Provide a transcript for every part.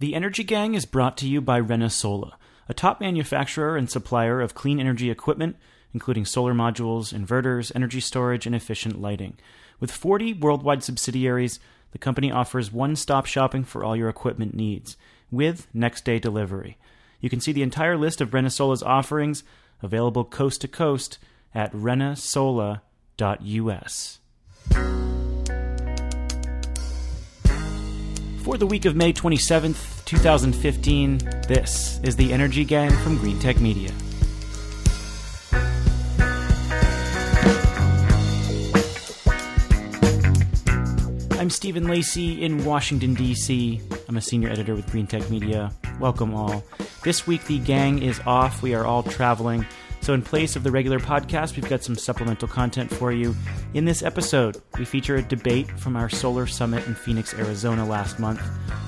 The Energy Gang is brought to you by Renesola, a top manufacturer and supplier of clean energy equipment, including solar modules, inverters, energy storage, and efficient lighting. With 40 worldwide subsidiaries, the company offers one stop shopping for all your equipment needs, with next day delivery. You can see the entire list of Renesola's offerings, available coast to coast, at renesola.us. For the week of May 27th, 2015, this is the Energy Gang from Green Tech Media. I'm Stephen Lacey in Washington, D.C. I'm a senior editor with Green Tech Media. Welcome all. This week, the gang is off. We are all traveling. So, in place of the regular podcast, we've got some supplemental content for you. In this episode, we feature a debate from our solar summit in Phoenix, Arizona last month.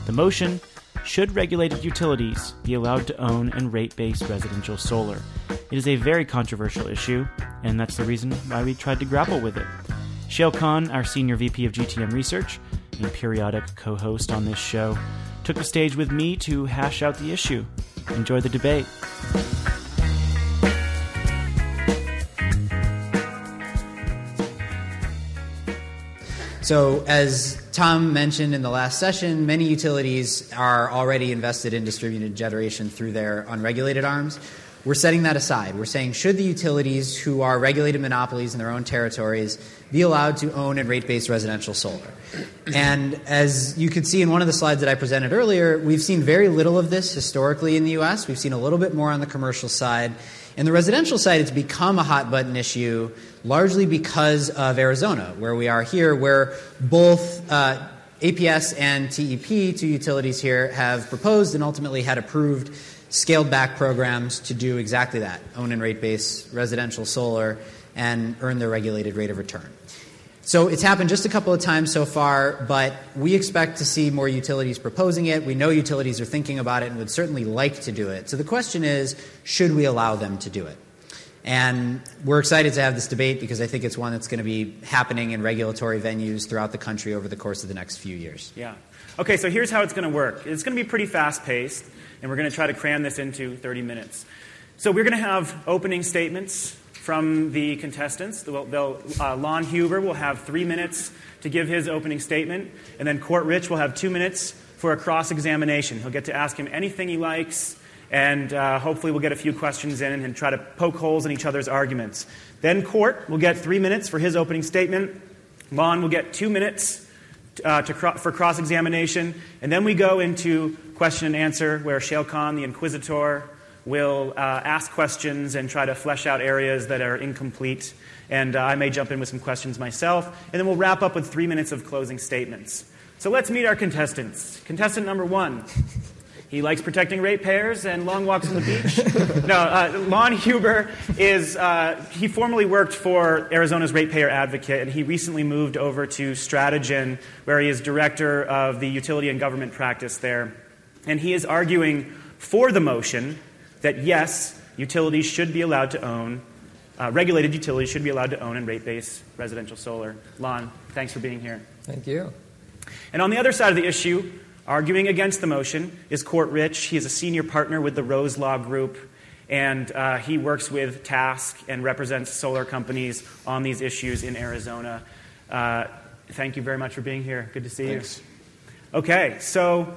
The motion Should regulated utilities be allowed to own and rate base residential solar? It is a very controversial issue, and that's the reason why we tried to grapple with it. Shayle Kann, our senior VP of GTM Research and periodic co host on this show, took the stage with me to hash out the issue. Enjoy the debate. So, as Tom mentioned in the last session, many utilities are already invested in distributed generation through their unregulated arms. We're setting that aside. We're saying, should the utilities who are regulated monopolies in their own territories be allowed to own and rate base residential solar? And as you could see in one of the slides that I presented earlier, we've seen very little of this historically in the US. We've seen a little bit more on the commercial side. In the residential side, it's become a hot button issue largely because of Arizona, where we are here, where both uh, APS and TEP, two utilities here, have proposed and ultimately had approved scaled back programs to do exactly that own and rate base residential solar and earn their regulated rate of return. So it's happened just a couple of times so far, but we expect to see more utilities proposing it. We know utilities are thinking about it and would certainly like to do it. So the question is should we allow them to do it? And we're excited to have this debate because I think it's one that's going to be happening in regulatory venues throughout the country over the course of the next few years. Yeah. Okay, so here's how it's going to work it's going to be pretty fast paced, and we're going to try to cram this into 30 minutes. So we're going to have opening statements from the contestants. They'll, they'll, uh, Lon Huber will have three minutes to give his opening statement, and then Court Rich will have two minutes for a cross examination. He'll get to ask him anything he likes, and uh, hopefully we'll get a few questions in and try to poke holes in each other's arguments. Then Court will get three minutes for his opening statement. Lon will get two minutes uh, cro- for cross examination, and then we go into question and answer, where Shayle Kann, the inquisitor, will uh, ask questions and try to flesh out areas that are incomplete. And uh, I may jump in with some questions myself. And then we'll wrap up with three minutes of closing statements. So let's meet our contestants. Contestant number one. He likes protecting ratepayers and long walks on the beach. no, uh, Lon Huber is, uh, he formerly worked for Arizona's ratepayer advocate, and he recently moved over to Strategen, where he is director of the utility and government practice there. And he is arguing for the motion that yes, utilities should be allowed to own, uh, regulated utilities should be allowed to own and rate base residential solar. Lon, thanks for being here. Thank you. And on the other side of the issue, arguing against the motion, is Court Rich. He is a senior partner with the Rose Law Group, and uh, he works with TASC and represents solar companies on these issues in Arizona. Uh, thank you very much for being here. Good to see Thanks. you. Okay, so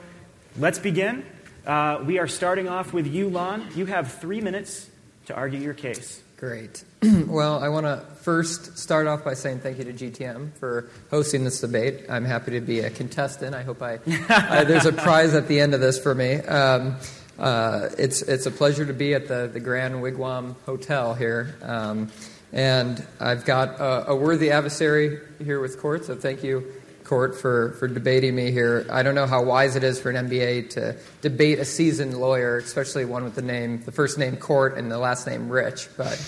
let's begin. Uh, we are starting off with you, Lon. You have three minutes to argue your case. Great. well, I want to first start off by saying thank you to GTM for hosting this debate. I'm happy to be a contestant. I hope I, uh, there's a prize at the end of this for me. Um, uh, it's, it's a pleasure to be at the, the Grand Wigwam Hotel here. Um, and I've got a, a worthy adversary here with Court, so thank you Court for, for debating me here. I don't know how wise it is for an MBA to debate a seasoned lawyer, especially one with the name, the first name Court and the last name Rich, but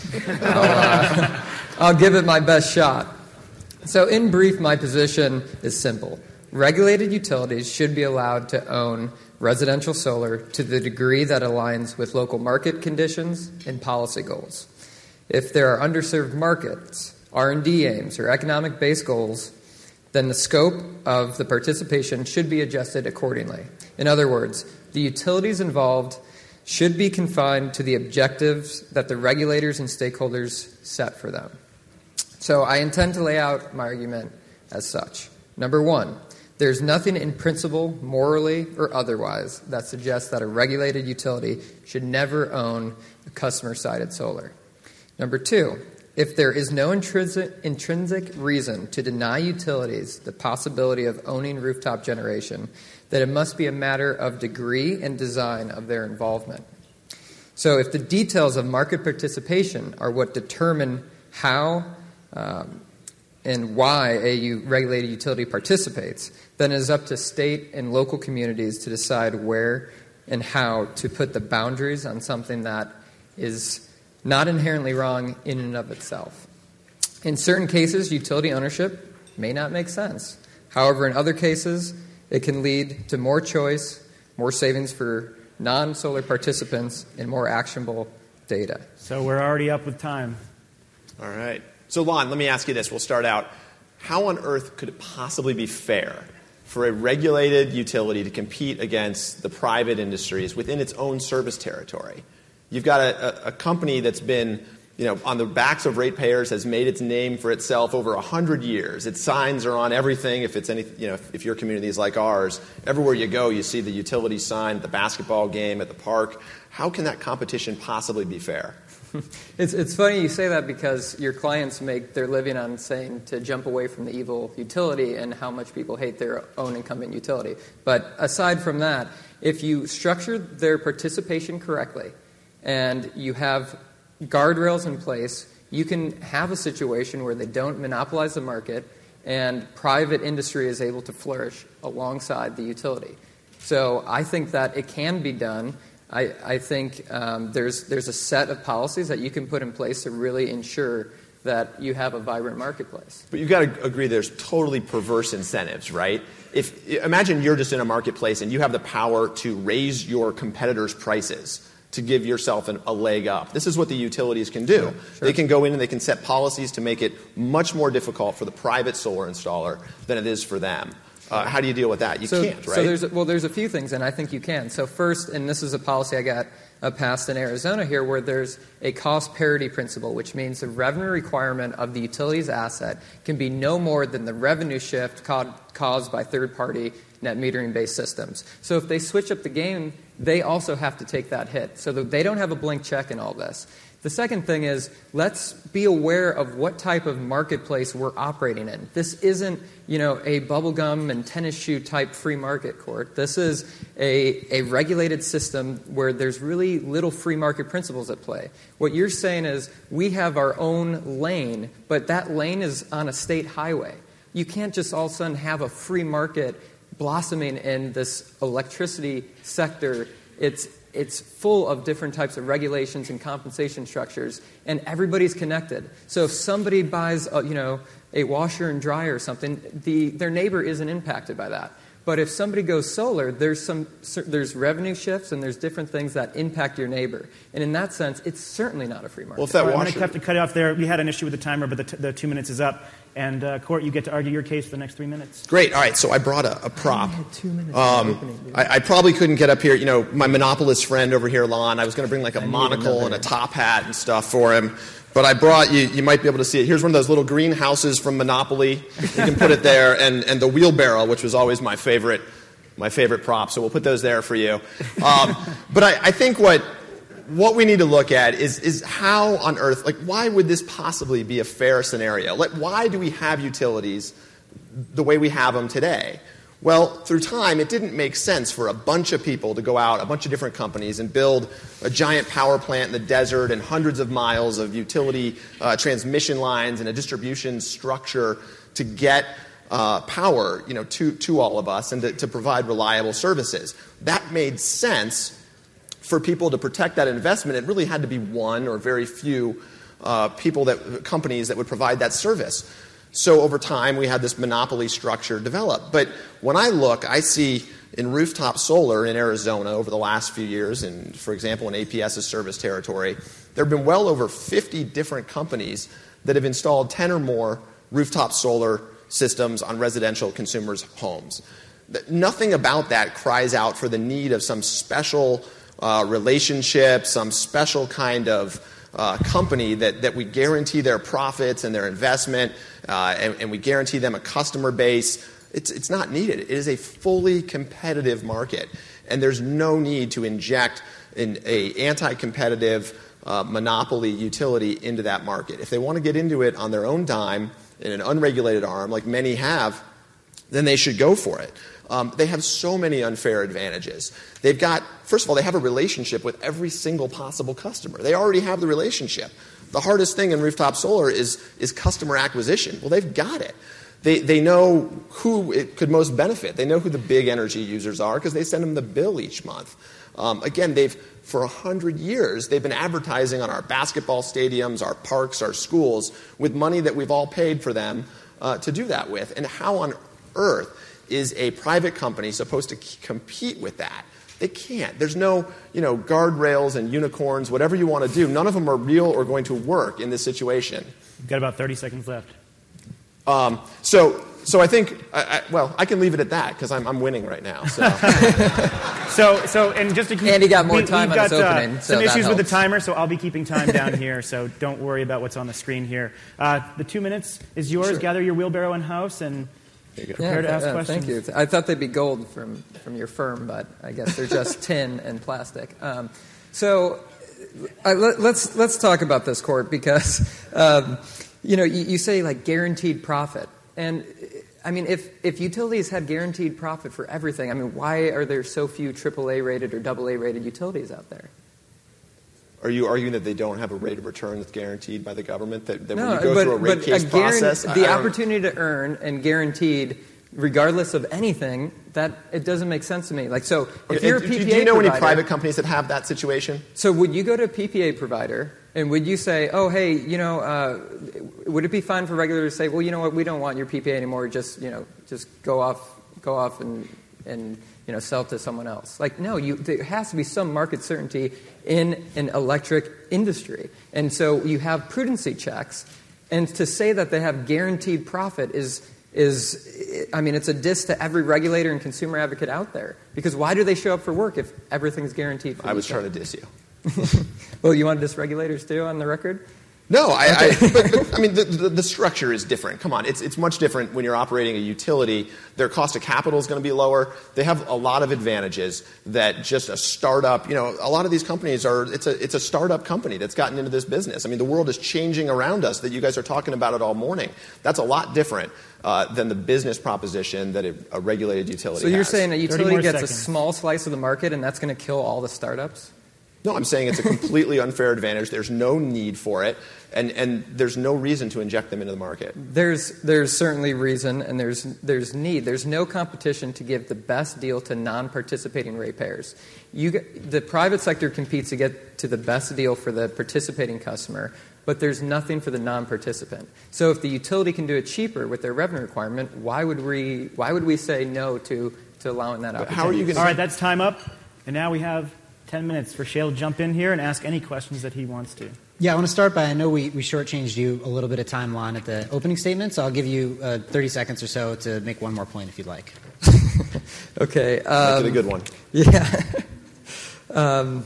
I'll, uh, I'll give it my best shot. So, in brief, my position is simple. Regulated utilities should be allowed to own residential solar to the degree that aligns with local market conditions and policy goals. If there are underserved markets, R&D aims, or economic-based goals then the scope of the participation should be adjusted accordingly. In other words, the utilities involved should be confined to the objectives that the regulators and stakeholders set for them. So I intend to lay out my argument as such. Number one, there's nothing in principle, morally or otherwise, that suggests that a regulated utility should never own a customer sided solar. Number two, if there is no intrinsic, reason to deny utilities the possibility of owning rooftop generation, that it must be a matter of degree and design of their involvement. So, if the details of market participation are what determine how um, and why a regulated utility participates, then it is up to state and local communities to decide where and how to put the boundaries on something that is not inherently wrong in and of itself. In certain cases, utility ownership may not make sense. However, in other cases, it can lead to more choice, more savings for non solar participants, and more actionable data. So we're already up with time. All right. So, Lon, let me ask you this. We'll start out. How on earth could it possibly be fair for a regulated utility to compete against the private industries within its own service territory? You've got a, a, a company that's been you know, on the backs of ratepayers has made its name for itself over 100 years. Its signs are on everything. If it's any, you know, if, if your community is like ours, everywhere you go, you see the utility sign at the basketball game, at the park. How can that competition possibly be fair? it's, it's funny you say that because your clients make their living on saying to jump away from the evil utility and how much people hate their own incumbent utility. But aside from that, if you structure their participation correctly and you have guardrails in place, you can have a situation where they don't monopolize the market and private industry is able to flourish alongside the utility. So I think that it can be done I, I think um, there's, there's a set of policies that you can put in place to really ensure that you have a vibrant marketplace. But you've got to agree there's totally perverse incentives, right? If imagine you're just in a marketplace and you have the power to raise your competitors' prices to give yourself an, a leg up. This is what the utilities can do. Sure, sure. They can go in and they can set policies to make it much more difficult for the private solar installer than it is for them. Uh, how do you deal with that? You so, can't, right? So there's, well, there's a few things, and I think you can. So first, and this is a policy I got passed in Arizona here, where there's a cost parity principle, which means the revenue requirement of the utilities asset can be no more than the revenue shift ca- caused by third-party net metering-based systems. So if they switch up the game, they also have to take that hit. So that they don't have a blank check in all this. The second thing is let's be aware of what type of marketplace we're operating in. This isn't, you know, a bubblegum and tennis shoe type free market Court. This is a, a regulated system where there's really little free market principles at play. What you're saying is we have our own lane, but that lane is on a state highway. You can't just all of a sudden have a free market blossoming in this electricity sector. It's it's full of different types of regulations and compensation structures, and everybody's connected. So if somebody buys, a, you know, a washer and dryer or something, the, their neighbor isn't impacted by that. But if somebody goes solar, there's some there's revenue shifts and there's different things that impact your neighbor. And in that sense, it's certainly not a free market. Well, if that washer... I'm going to have to cut off there. We had an issue with the timer, but the, t- the two minutes is up. And uh, Court, you get to argue your case for the next three minutes. Great. All right. So I brought a, a prop. I two minutes. Um, I, I, probably couldn't get up here. You know, my monopolist friend over here, Lon. I was going to bring like a I monocle and a top hat and stuff for him. But I brought you. You might be able to see it. Here's one of those little greenhouses from Monopoly. You can put it there, and and the wheelbarrow, which was always my favorite my favorite prop. So we'll put those there for you. Um, but I, I think what what we need to look at is, is how on earth, like, why would this possibly be a fair scenario? Like, why do we have utilities the way we have them today? Well, through time, it didn't make sense for a bunch of people to go out, a bunch of different companies, and build a giant power plant in the desert and hundreds of miles of utility uh, transmission lines and a distribution structure to get uh, power you know, to, to all of us and to, to provide reliable services. That made sense for people to protect that investment. It really had to be one or very few uh, people that companies that would provide that service. So over time, we had this monopoly structure develop. But when I look, I see in rooftop solar in Arizona over the last few years, and for example, in APS's service territory, there have been well over 50 different companies that have installed 10 or more rooftop solar systems on residential consumers' homes. Nothing about that cries out for the need of some special uh, relationship, some special kind of uh, company that, that we guarantee their profits and their investment, uh, and, and we guarantee them a customer base. It's, it's not needed. It is a fully competitive market, and there's no need to inject an a anti-competitive uh, monopoly utility into that market. If they want to get into it on their own dime in an unregulated arm, like many have, then they should go for it. Um, they have so many unfair advantages. They've got, first of all, they have a relationship with every single possible customer. They already have the relationship. The hardest thing in rooftop solar is, is customer acquisition. Well, they've got it. They, they know who it could most benefit. They know who the big energy users are because they send them the bill each month. Um, again, they've for a hundred years they've been advertising on our basketball stadiums, our parks, our schools with money that we've all paid for them uh, to do that with. And how on earth is a private company supposed to compete with that? They can't. There's no, you know, guardrails and unicorns, whatever you want to do. None of them are real or going to work in this situation. You've got about 30 seconds left. Um, so, so I think, I, I, well, I can leave it at that because I'm, I'm winning right now. So. so, so, and just to keep, Andy got more time we've on got, his opening, Uh, so some that issues with the timer, so I'll be keeping time down here. So don't worry about what's on the screen here. Uh, the two minutes is yours. Sure. Gather your wheelbarrow and house and prepare to ask uh, questions. Thank you. I thought they'd be gold from, from your firm, but I guess they're just tin and plastic. Um, so uh, let, let's let's talk about this Court because um, you know you, you say like guaranteed profit, and I mean if if utilities had guaranteed profit for everything, I mean why are there so few AAA rated or AA rated utilities out there? Are you arguing that they don't have a rate of return that's guaranteed by the government? That, that No, when you go but, through a rate case a process, the I opportunity to earn and guaranteed, regardless of anything, that it doesn't make sense to me. Like, so if Okay, you're a PPA do you know any provider- private companies that have that situation? So would you go to a PPA provider and would you say, oh, hey, you know, uh, would it be fine for regulators to say, well, you know what, we don't want your PPA anymore, just, you know, just go off, go off and, and you know, sell to someone else? Like, no, you, there has to be some market certainty in an electric industry. And so you have prudency checks. And to say that they have guaranteed profit is, is I mean, it's a diss to every regulator and consumer advocate out there. Because why do they show up for work if everything's guaranteed I was trying to diss you. Well, you want to diss regulators too on the record? No, I, I, but, but, I mean, the, the, the structure is different. Come on, it's, it's much different when you're operating a utility. Their cost of capital is going to be lower. They have a lot of advantages that just a startup, you know, a lot of these companies are, it's a, it's a startup company that's gotten into this business. I mean, the world is changing around us that you guys are talking about it all morning. That's a lot different uh, than the business proposition that a, a regulated utility So you're has. saying a utility gets seconds. a small slice of the market and that's going to kill all the startups? No, I'm saying it's a completely unfair advantage. There's no need for it, and, and there's no reason to inject them into the market. There's, there's certainly reason and there's, there's need. There's no competition to give the best deal to non participating ratepayers. You, get- the private sector competes to get to the best deal for the participating customer, but there's nothing for the non participant. So if the utility can do it cheaper with their revenue requirement, why would we, why would we say no to, to allowing that But opportunity? how are you going All right, that's time up. And now we have 10 minutes for Shayle to jump in here and ask any questions that he wants to. Yeah, I want to start by I know we, we shortchanged you a little bit of time, Lon, at the opening statement, so I'll give you uh, 30 seconds or so to make one more point if you'd like. Okay. Make Um, it a good one. Yeah. um,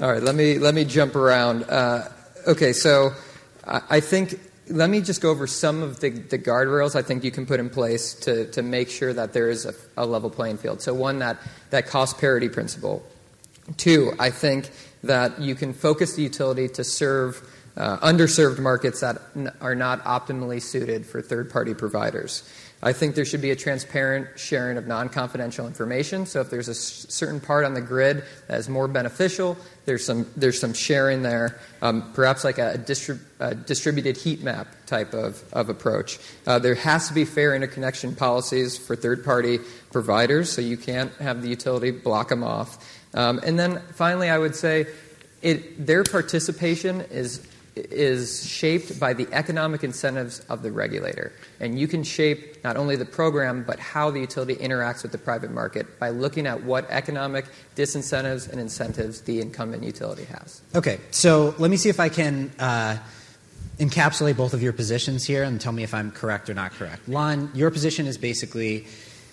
all right. Let me let me jump around. Uh, okay. So I, I think let me just go over some of the, the guardrails I think you can put in place to to make sure that there is a, a level playing field. So one that that cost parity principle. Two, I think that you can focus the utility to serve uh, underserved markets that n- are not optimally suited for third party providers. I think there should be a transparent sharing of non confidential information. So if there's a s- certain part on the grid that is more beneficial, there's some, there's some sharing there, um, perhaps like a, distrib- a distributed heat map type of, of approach. Uh, there has to be fair interconnection policies for third party providers, so you can't have the utility block them off. Um, and then finally, I would say it, their participation is, is shaped by the economic incentives of the regulator. And you can shape not only the program, but how the utility interacts with the private market by looking at what economic disincentives and incentives the incumbent utility has. Okay, so let me see if I can uh, encapsulate both of your positions here and tell me if I'm correct or not correct. Lon, your position is basically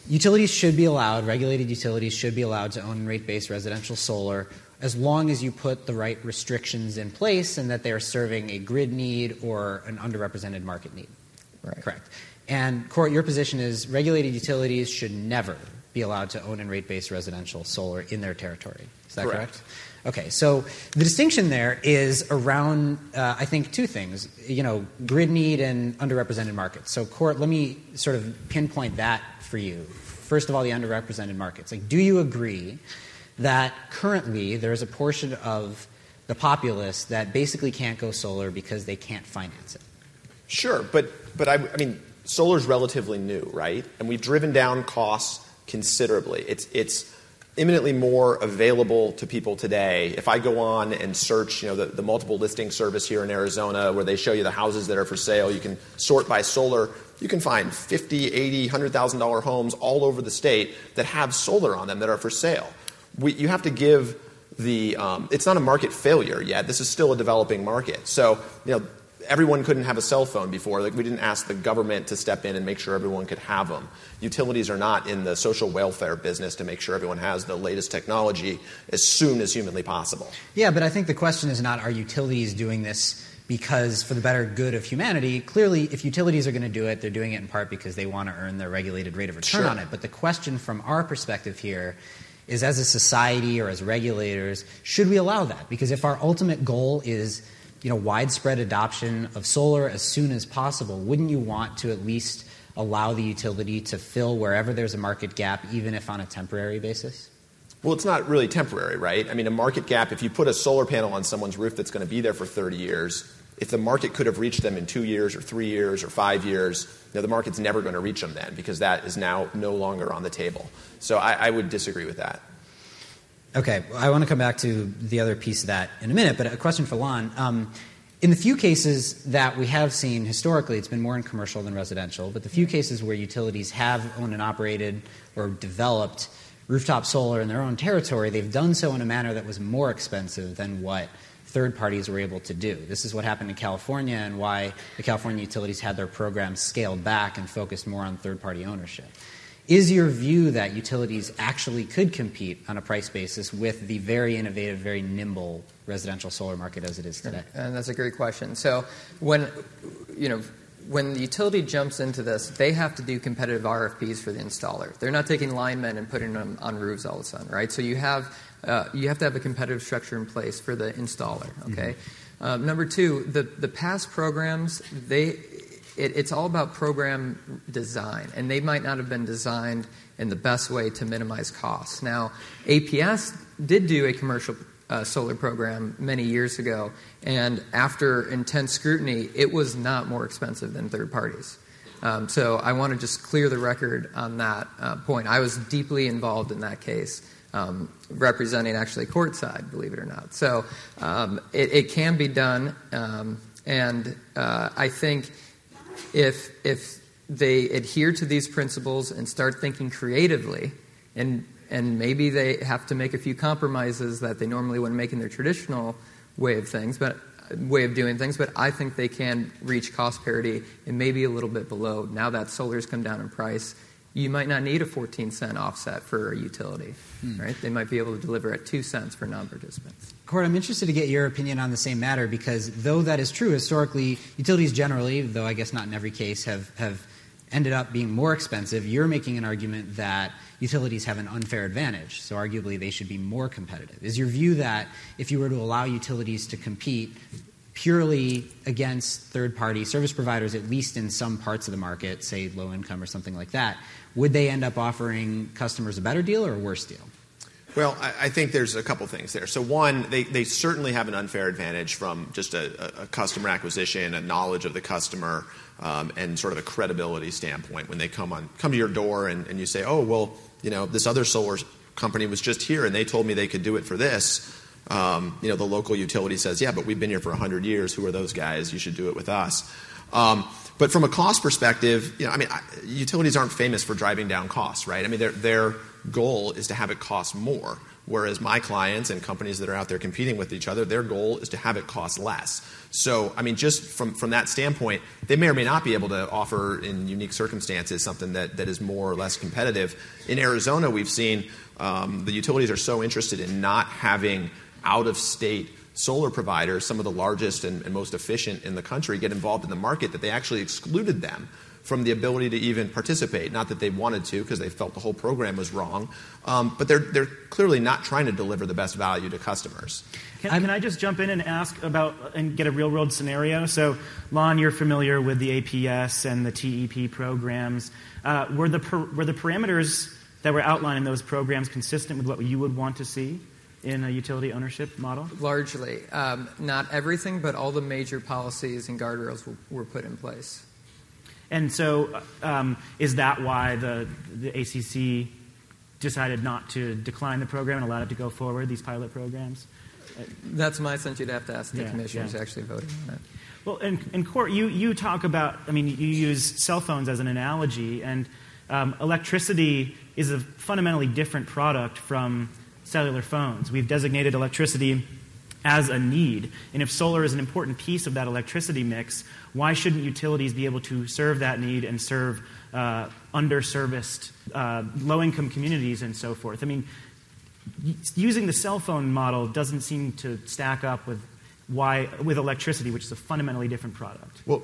utilities should be allowed, regulated utilities should be allowed to own rate based residential solar as long as you put the right restrictions in place and that they are serving a grid need or an underrepresented market need. Right. Correct. And Court, your position is regulated utilities should never be allowed to own and rate based residential solar in their territory. Is that correct? Correct. Okay, so the distinction there is around, uh, I think, two things. You know, grid need and underrepresented markets. So, Court, let me sort of pinpoint that for you. First of all, the underrepresented markets. Like, do you agree that currently there is a portion of the populace that basically can't go solar because they can't finance it? Sure, but but I, I mean, solar's relatively new, right? And we've driven down costs considerably. It's it's imminently more available to people today. If I go on and search, you know, the, the multiple listing service here in Arizona where they show you the houses that are for sale, you can sort by solar. You can find 50, 80, $100,000 homes all over the state that have solar on them that are for sale. We, you have to give the, um, it's not a market failure yet. This is still a developing market. So, you know, everyone couldn't have a cell phone before. Like we didn't ask the government to step in and make sure everyone could have them. Utilities are not in the social welfare business to make sure everyone has the latest technology as soon as humanly possible. Yeah, but I think the question is not are utilities doing this because for the better good of humanity? Clearly, if utilities are going to do it, they're doing it in part because they want to earn their regulated rate of return Sure. on it. But the question from our perspective here is as a society or as regulators, should we allow that? Because if our ultimate goal is you know, widespread adoption of solar as soon as possible, wouldn't you want to at least allow the utility to fill wherever there's a market gap, even if on a temporary basis? Well, it's not really temporary, right? I mean, a market gap, if you put a solar panel on someone's roof that's going to be there for 30 years, if the market could have reached them in two years or three years or five years, you know, the market's never going to reach them then because that is now no longer on the table. So I, I would disagree with that. Okay, I want to come back to the other piece of that in a minute, but a question for Lon. Um, in the few cases that we have seen historically, it's been more in commercial than residential, but the few cases where utilities have owned and operated or developed rooftop solar in their own territory, they've done so in a manner that was more expensive than what third parties were able to do. This is what happened in California and why the California utilities had their programs scaled back and focused more on third party ownership. Is your view that utilities actually could compete on a price basis with the very innovative, very nimble residential solar market as it is today? And that's a great question. So when you know when the utility jumps into this, they have to do competitive RFPs for the installer. They're not taking linemen and putting them on roofs all of a sudden, right? So you have uh, you have to have a competitive structure in place for the installer. Okay. Um, number two, the the past programs they. It, it's all about program design, and they might not have been designed in the best way to minimize costs. Now, APS did do a commercial uh, solar program many years ago, and after intense scrutiny, it was not more expensive than third parties. Um, so I want to just clear the record on that uh, point. I was deeply involved in that case, um, representing actually Court's side, believe it or not. So um, it, it can be done, um, and uh, I think if if they adhere to these principles and start thinking creatively and and maybe they have to make a few compromises that they normally wouldn't make in their traditional way of things but way of doing things but i think they can reach cost parity and maybe a little bit below. Now that solar's come down in price you might not need a 14 cent offset for a utility hmm. right? They might be able to deliver at 2 cents for non-participants Court, I'm interested to get your opinion on the same matter because though that is true, historically, utilities generally, though I guess not in every case, have, have ended up being more expensive. You're making an argument that utilities have an unfair advantage, so arguably they should be more competitive. Is your view that if you were to allow utilities to compete purely against third party service providers, at least in some parts of the market, say low income or something like that, would they end up offering customers a better deal or a worse deal? Well, I, think there's a couple things there. So, one, they, certainly have an unfair advantage from just a, customer acquisition, a knowledge of the customer, um, and sort of a credibility standpoint when they come on come to your door and, you say, oh, well, you know, this other solar company was just here and they told me they could do it for this. Um, you know, the local utility says, yeah, but we've been here for 100 years. Who are those guys? You should do it with us. Um, but from a cost perspective, you know, I mean, utilities aren't famous for driving down costs, right? I mean, their goal is to have it cost more. Whereas my clients and companies that are out there competing with each other, their goal is to have it cost less. So, I mean, just from, from that standpoint, they may or may not be able to offer in unique circumstances something that, that is more or less competitive. In Arizona, we've seen um, the utilities are so interested in not having out of state solar providers, some of the largest and, and, most efficient in the country, get involved in the market that they actually excluded them from the ability to even participate. Not that they wanted to, because they felt the whole program was wrong, um, but they're, they're clearly not trying to deliver the best value to customers. Can, can, I just jump in and ask about and get a real world scenario? So, Lon, you're familiar with the APS and the TEP programs. Uh, were, the per, were the parameters that were outlined in those programs consistent with what you would want to see? in a utility ownership model? Largely. Um, not everything, but all the major policies and guardrails were, were put in place. And so, um, is that why the, the ACC decided not to decline the program and allowed it to go forward, these pilot programs? That's my sense. You'd have to ask the yeah, commissioners yeah. actually voting on that. Well, in, in court, you, you talk about, I mean, you use cell phones as an analogy, and um, electricity is a fundamentally different product from cellular phones. We've designated electricity as a need. And if solar is an important piece of that electricity mix, why shouldn't utilities be able to serve that need and serve uh, underserviced, uh, low income communities and so forth? I mean, using the cell phone model doesn't seem to stack up with why with electricity, which is a fundamentally different product. Well,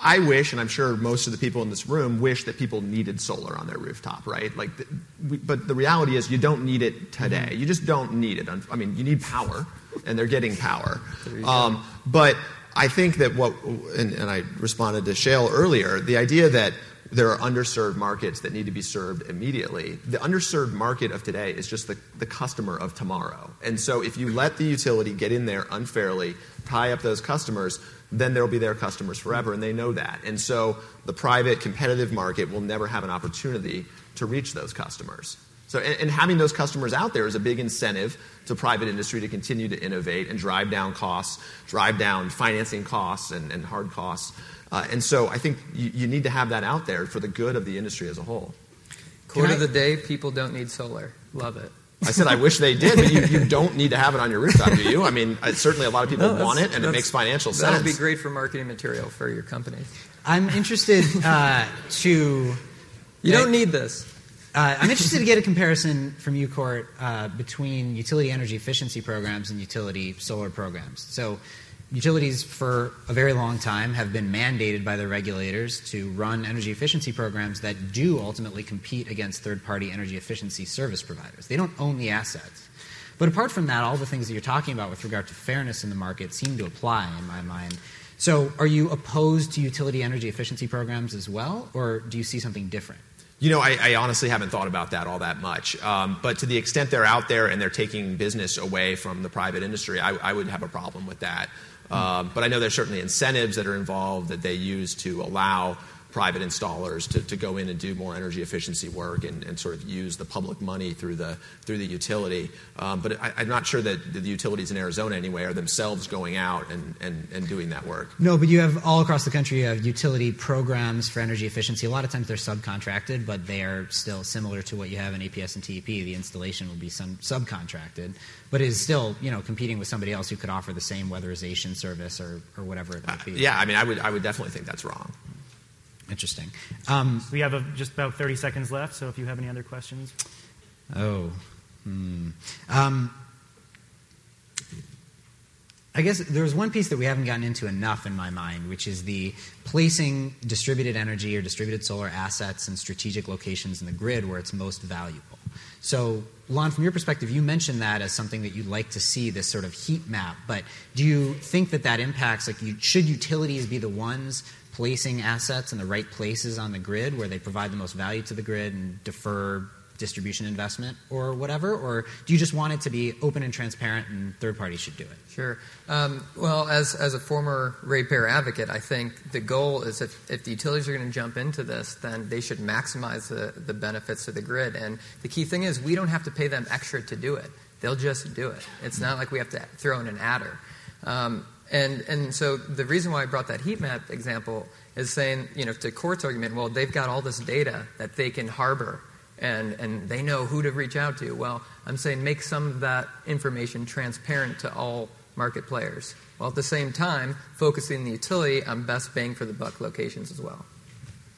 I wish, and I'm sure most of the people in this room wish that people needed solar on their rooftop, right? Like, the, we, but the reality is, you don't need it today. You just don't need it. I mean, you need power, and they're getting power. Um, but I think that what, and, and I responded to Shayle earlier, the idea that there are underserved markets that need to be served immediately. The underserved market of today is just the, the customer of tomorrow. And so if you let the utility get in there unfairly, tie up those customers, then there will be their customers forever, and they know that. And so the private competitive market will never have an opportunity to reach those customers. So, and, and, having those customers out there is a big incentive to private industry to continue to innovate and drive down costs, drive down financing costs and, and hard costs. Uh, and so I think you, you, need to have that out there for the good of the industry as a whole. Quote of the day people don't need solar. Love it. I said I wish they did, but you, you don't need to have it on your rooftop, do you? I mean, certainly a lot of people no, want it, and it makes financial sense. That'd be great for marketing material for your company. I'm interested uh, to. You don't need this. Uh, I'm interested to get a comparison from you, Court, uh, between utility energy efficiency programs and utility solar programs. So, utilities for a very long time have been mandated by their regulators to run energy efficiency programs that do ultimately compete against third party energy efficiency service providers. They don't own the assets. But apart from that, all the things that you're talking about with regard to fairness in the market seem to apply in my mind. So, are you opposed to utility energy efficiency programs as well, or do you see something different? You know, I, I, honestly haven't thought about that all that much. Um, but to the extent they're out there and they're taking business away from the private industry, I, I would have a problem with that. Um, but I know there's certainly incentives that are involved that they use to allow private installers to, to go in and do more energy efficiency work and, and sort of use the public money through the through the utility. Um, but I, am not sure that the utilities in Arizona anyway are themselves going out and, and, and doing that work. No, but you have all across the country you have utility programs for energy efficiency. A lot of times they're subcontracted, but they are still similar to what you have in APS and TEP. The installation will be some subcontracted, but is still you know competing with somebody else who could offer the same weatherization service or, or whatever it might be. Uh, yeah, I mean, I would I would definitely think that's wrong. Interesting. Um, we have a, just about 30 seconds left, so if you have any other questions. Oh. Hmm. Um, I guess there's one piece that we haven't gotten into enough in my mind, which is the placing distributed energy or distributed solar assets in strategic locations in the grid where it's most valuable. So, Lon, from your perspective, you mentioned that as something that you'd like to see this sort of heat map. But do you think that that impacts, like, you, should utilities be the ones placing assets in the right places on the grid where they provide the most value to the grid and defer distribution investment or whatever? Or do you just want it to be open and transparent and third parties should do it? Sure. Um, well, as, as a former ratepayer advocate, I think the goal is if, if the utilities are going to jump into this, then they should maximize the, the benefits to the grid. And the key thing is we don't have to pay them extra to do it. They'll just do it. It's not like we have to throw in an adder. Um, And, and so the reason why I brought that heat map example is saying, you know, to Court's argument, well, they've got all this data that they can harbor and, and they know who to reach out to. Well, I'm saying make some of that information transparent to all market players, while at the same time focusing the utility on best bang for the buck locations as well.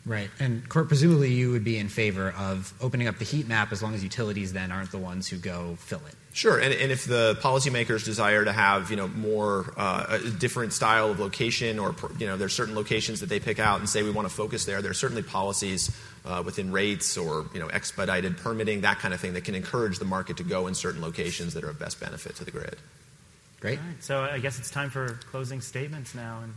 Right. And Court, presumably you would be in favor of opening up the heat map as long as utilities then aren't the ones who go fill it. Sure, and, and if the policymakers desire to have you know more uh, a different style of location, or you know there's certain locations that they pick out and say we want to focus there, there's certainly policies uh, within rates or you know expedited permitting that kind of thing that can encourage the market to go in certain locations that are of best benefit to the grid. Great. All right, so I guess it's time for closing statements now. And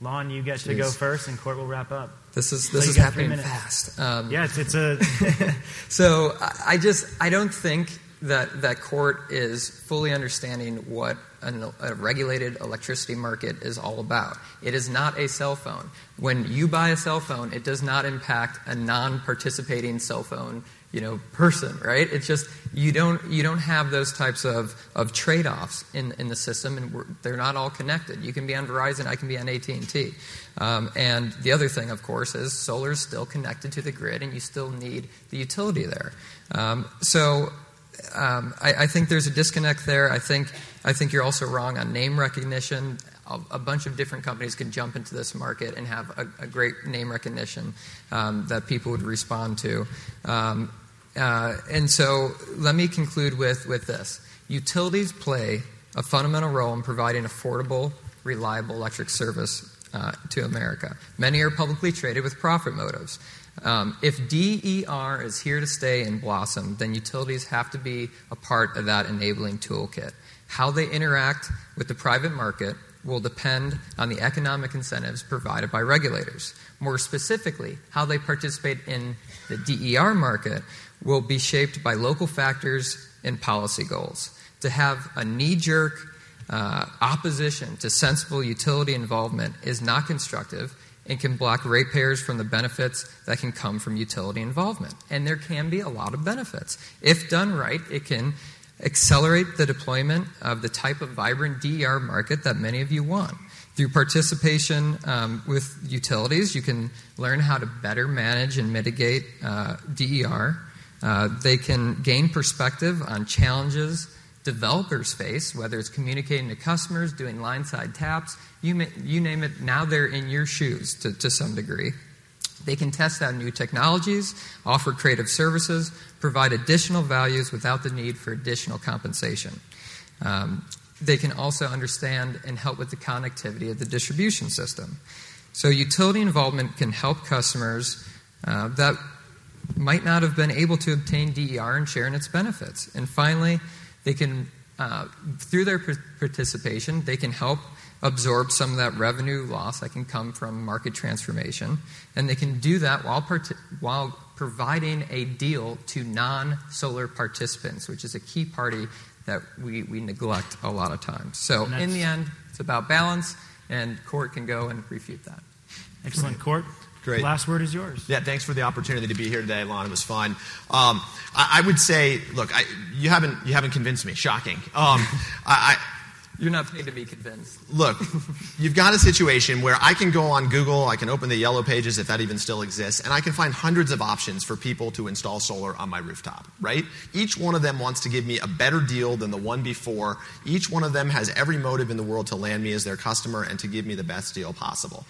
Lon, you get Jeez. to go first, and Court will wrap up. This is this so is happening fast. Um, yeah, it's, it's a. so I just I don't think that, that Court is fully understanding what an, a regulated electricity market is all about. It is not a cell phone. When you buy a cell phone, it does not impact a non-participating cell phone you know person right it's just you don't you don't have those types of, of trade-offs in, in the system and they're not all connected you can be on verizon i can be on at&t um, and the other thing of course is solar is still connected to the grid and you still need the utility there um, so um, I, I, think there's a disconnect there. I think I think you're also wrong on name recognition. A, a bunch of different companies can jump into this market and have a, a great name recognition um, that people would respond to. Um, uh, and so, let me conclude with with this: utilities play a fundamental role in providing affordable, reliable electric service uh, to America. Many are publicly traded with profit motives. Um, if DER is here to stay and blossom, then utilities have to be a part of that enabling toolkit. How they interact with the private market will depend on the economic incentives provided by regulators. More specifically, how they participate in the DER market will be shaped by local factors and policy goals. To have a knee jerk uh, opposition to sensible utility involvement is not constructive and can block ratepayers from the benefits that can come from utility involvement. And there can be a lot of benefits. If done right, it can accelerate the deployment of the type of vibrant DER market that many of you want. Through participation um, with utilities, you can learn how to better manage and mitigate uh, DER. Uh, they can gain perspective on challenges developers face, whether it's communicating to customers, doing line side taps, you, may, you name it, now they're in your shoes to, to some degree. They can test out new technologies, offer creative services, provide additional values without the need for additional compensation. Um, they can also understand and help with the connectivity of the distribution system. So, utility involvement can help customers uh, that might not have been able to obtain DER and share in its benefits. And finally, they can, uh, through their participation, they can help absorb some of that revenue loss that can come from market transformation. And they can do that while, part- while providing a deal to non solar participants, which is a key party that we, we neglect a lot of times. So, in the end, it's about balance, and Court can go and refute that. Excellent. Court? Great. Last word is yours. Yeah, thanks for the opportunity to be here today, Lon. It was fun. Um, I, I, would say, look, I, you haven't you haven't convinced me. Shocking. Um, I, you're not paid to be convinced. Look, you've got a situation where I can go on Google, I can open the yellow pages if that even still exists, and I can find hundreds of options for people to install solar on my rooftop, right? Each one of them wants to give me a better deal than the one before. Each one of them has every motive in the world to land me as their customer and to give me the best deal possible.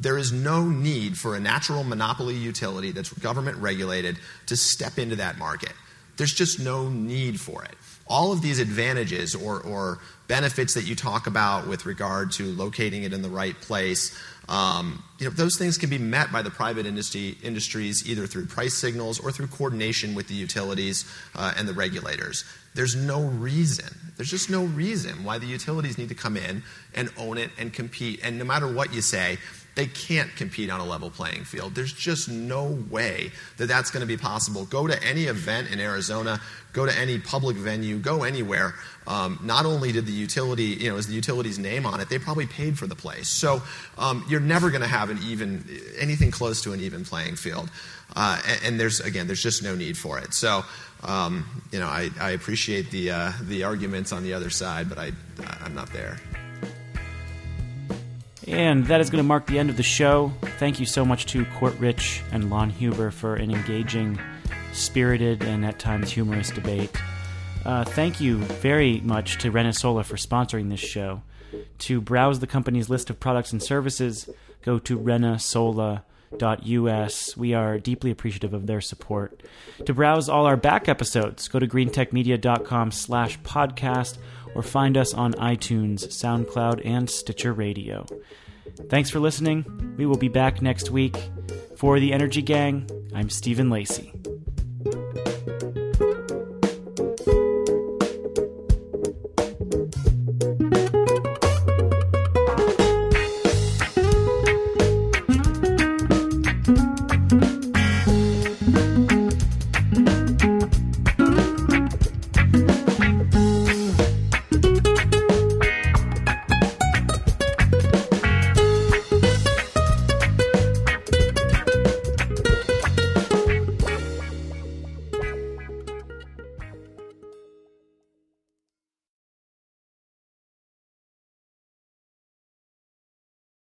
There is no need for a natural monopoly utility that's government regulated to step into that market. There's just no need for it all of these advantages or, or benefits that you talk about with regard to locating it in the right place, um, you know, those things can be met by the private industry, industries either through price signals or through coordination with the utilities uh, and the regulators. There's no reason, there's just no reason why the utilities need to come in and own it and compete. And no matter what you say, they can't compete on a level playing field. There's just no way that that's going to be possible. Go to any event in Arizona, go to any public venue, go anywhere. Um, not only did the utility, you know, is the utility's name on it, they probably paid for the place. So um, you're never going to have an even, anything close to an even playing field. Uh, and, and, there's, again, there's just no need for it. So, um, you know, I, I appreciate the, uh, the arguments on the other side, but I, I'm not there. And that is going to mark the end of the show. Thank you so much to Court Rich and Lon Huber for an engaging, spirited, and at times humorous debate. Uh, thank you very much to Renesola for sponsoring this show. To browse the company's list of products and services, go to renesola.us. We are deeply appreciative of their support. To browse all our back episodes, go to greentechmedia.com slash podcast or find us on iTunes, SoundCloud, and Stitcher Radio. Thanks for listening. We will be back next week. For the Energy Gang, I'm Stephen Lacey.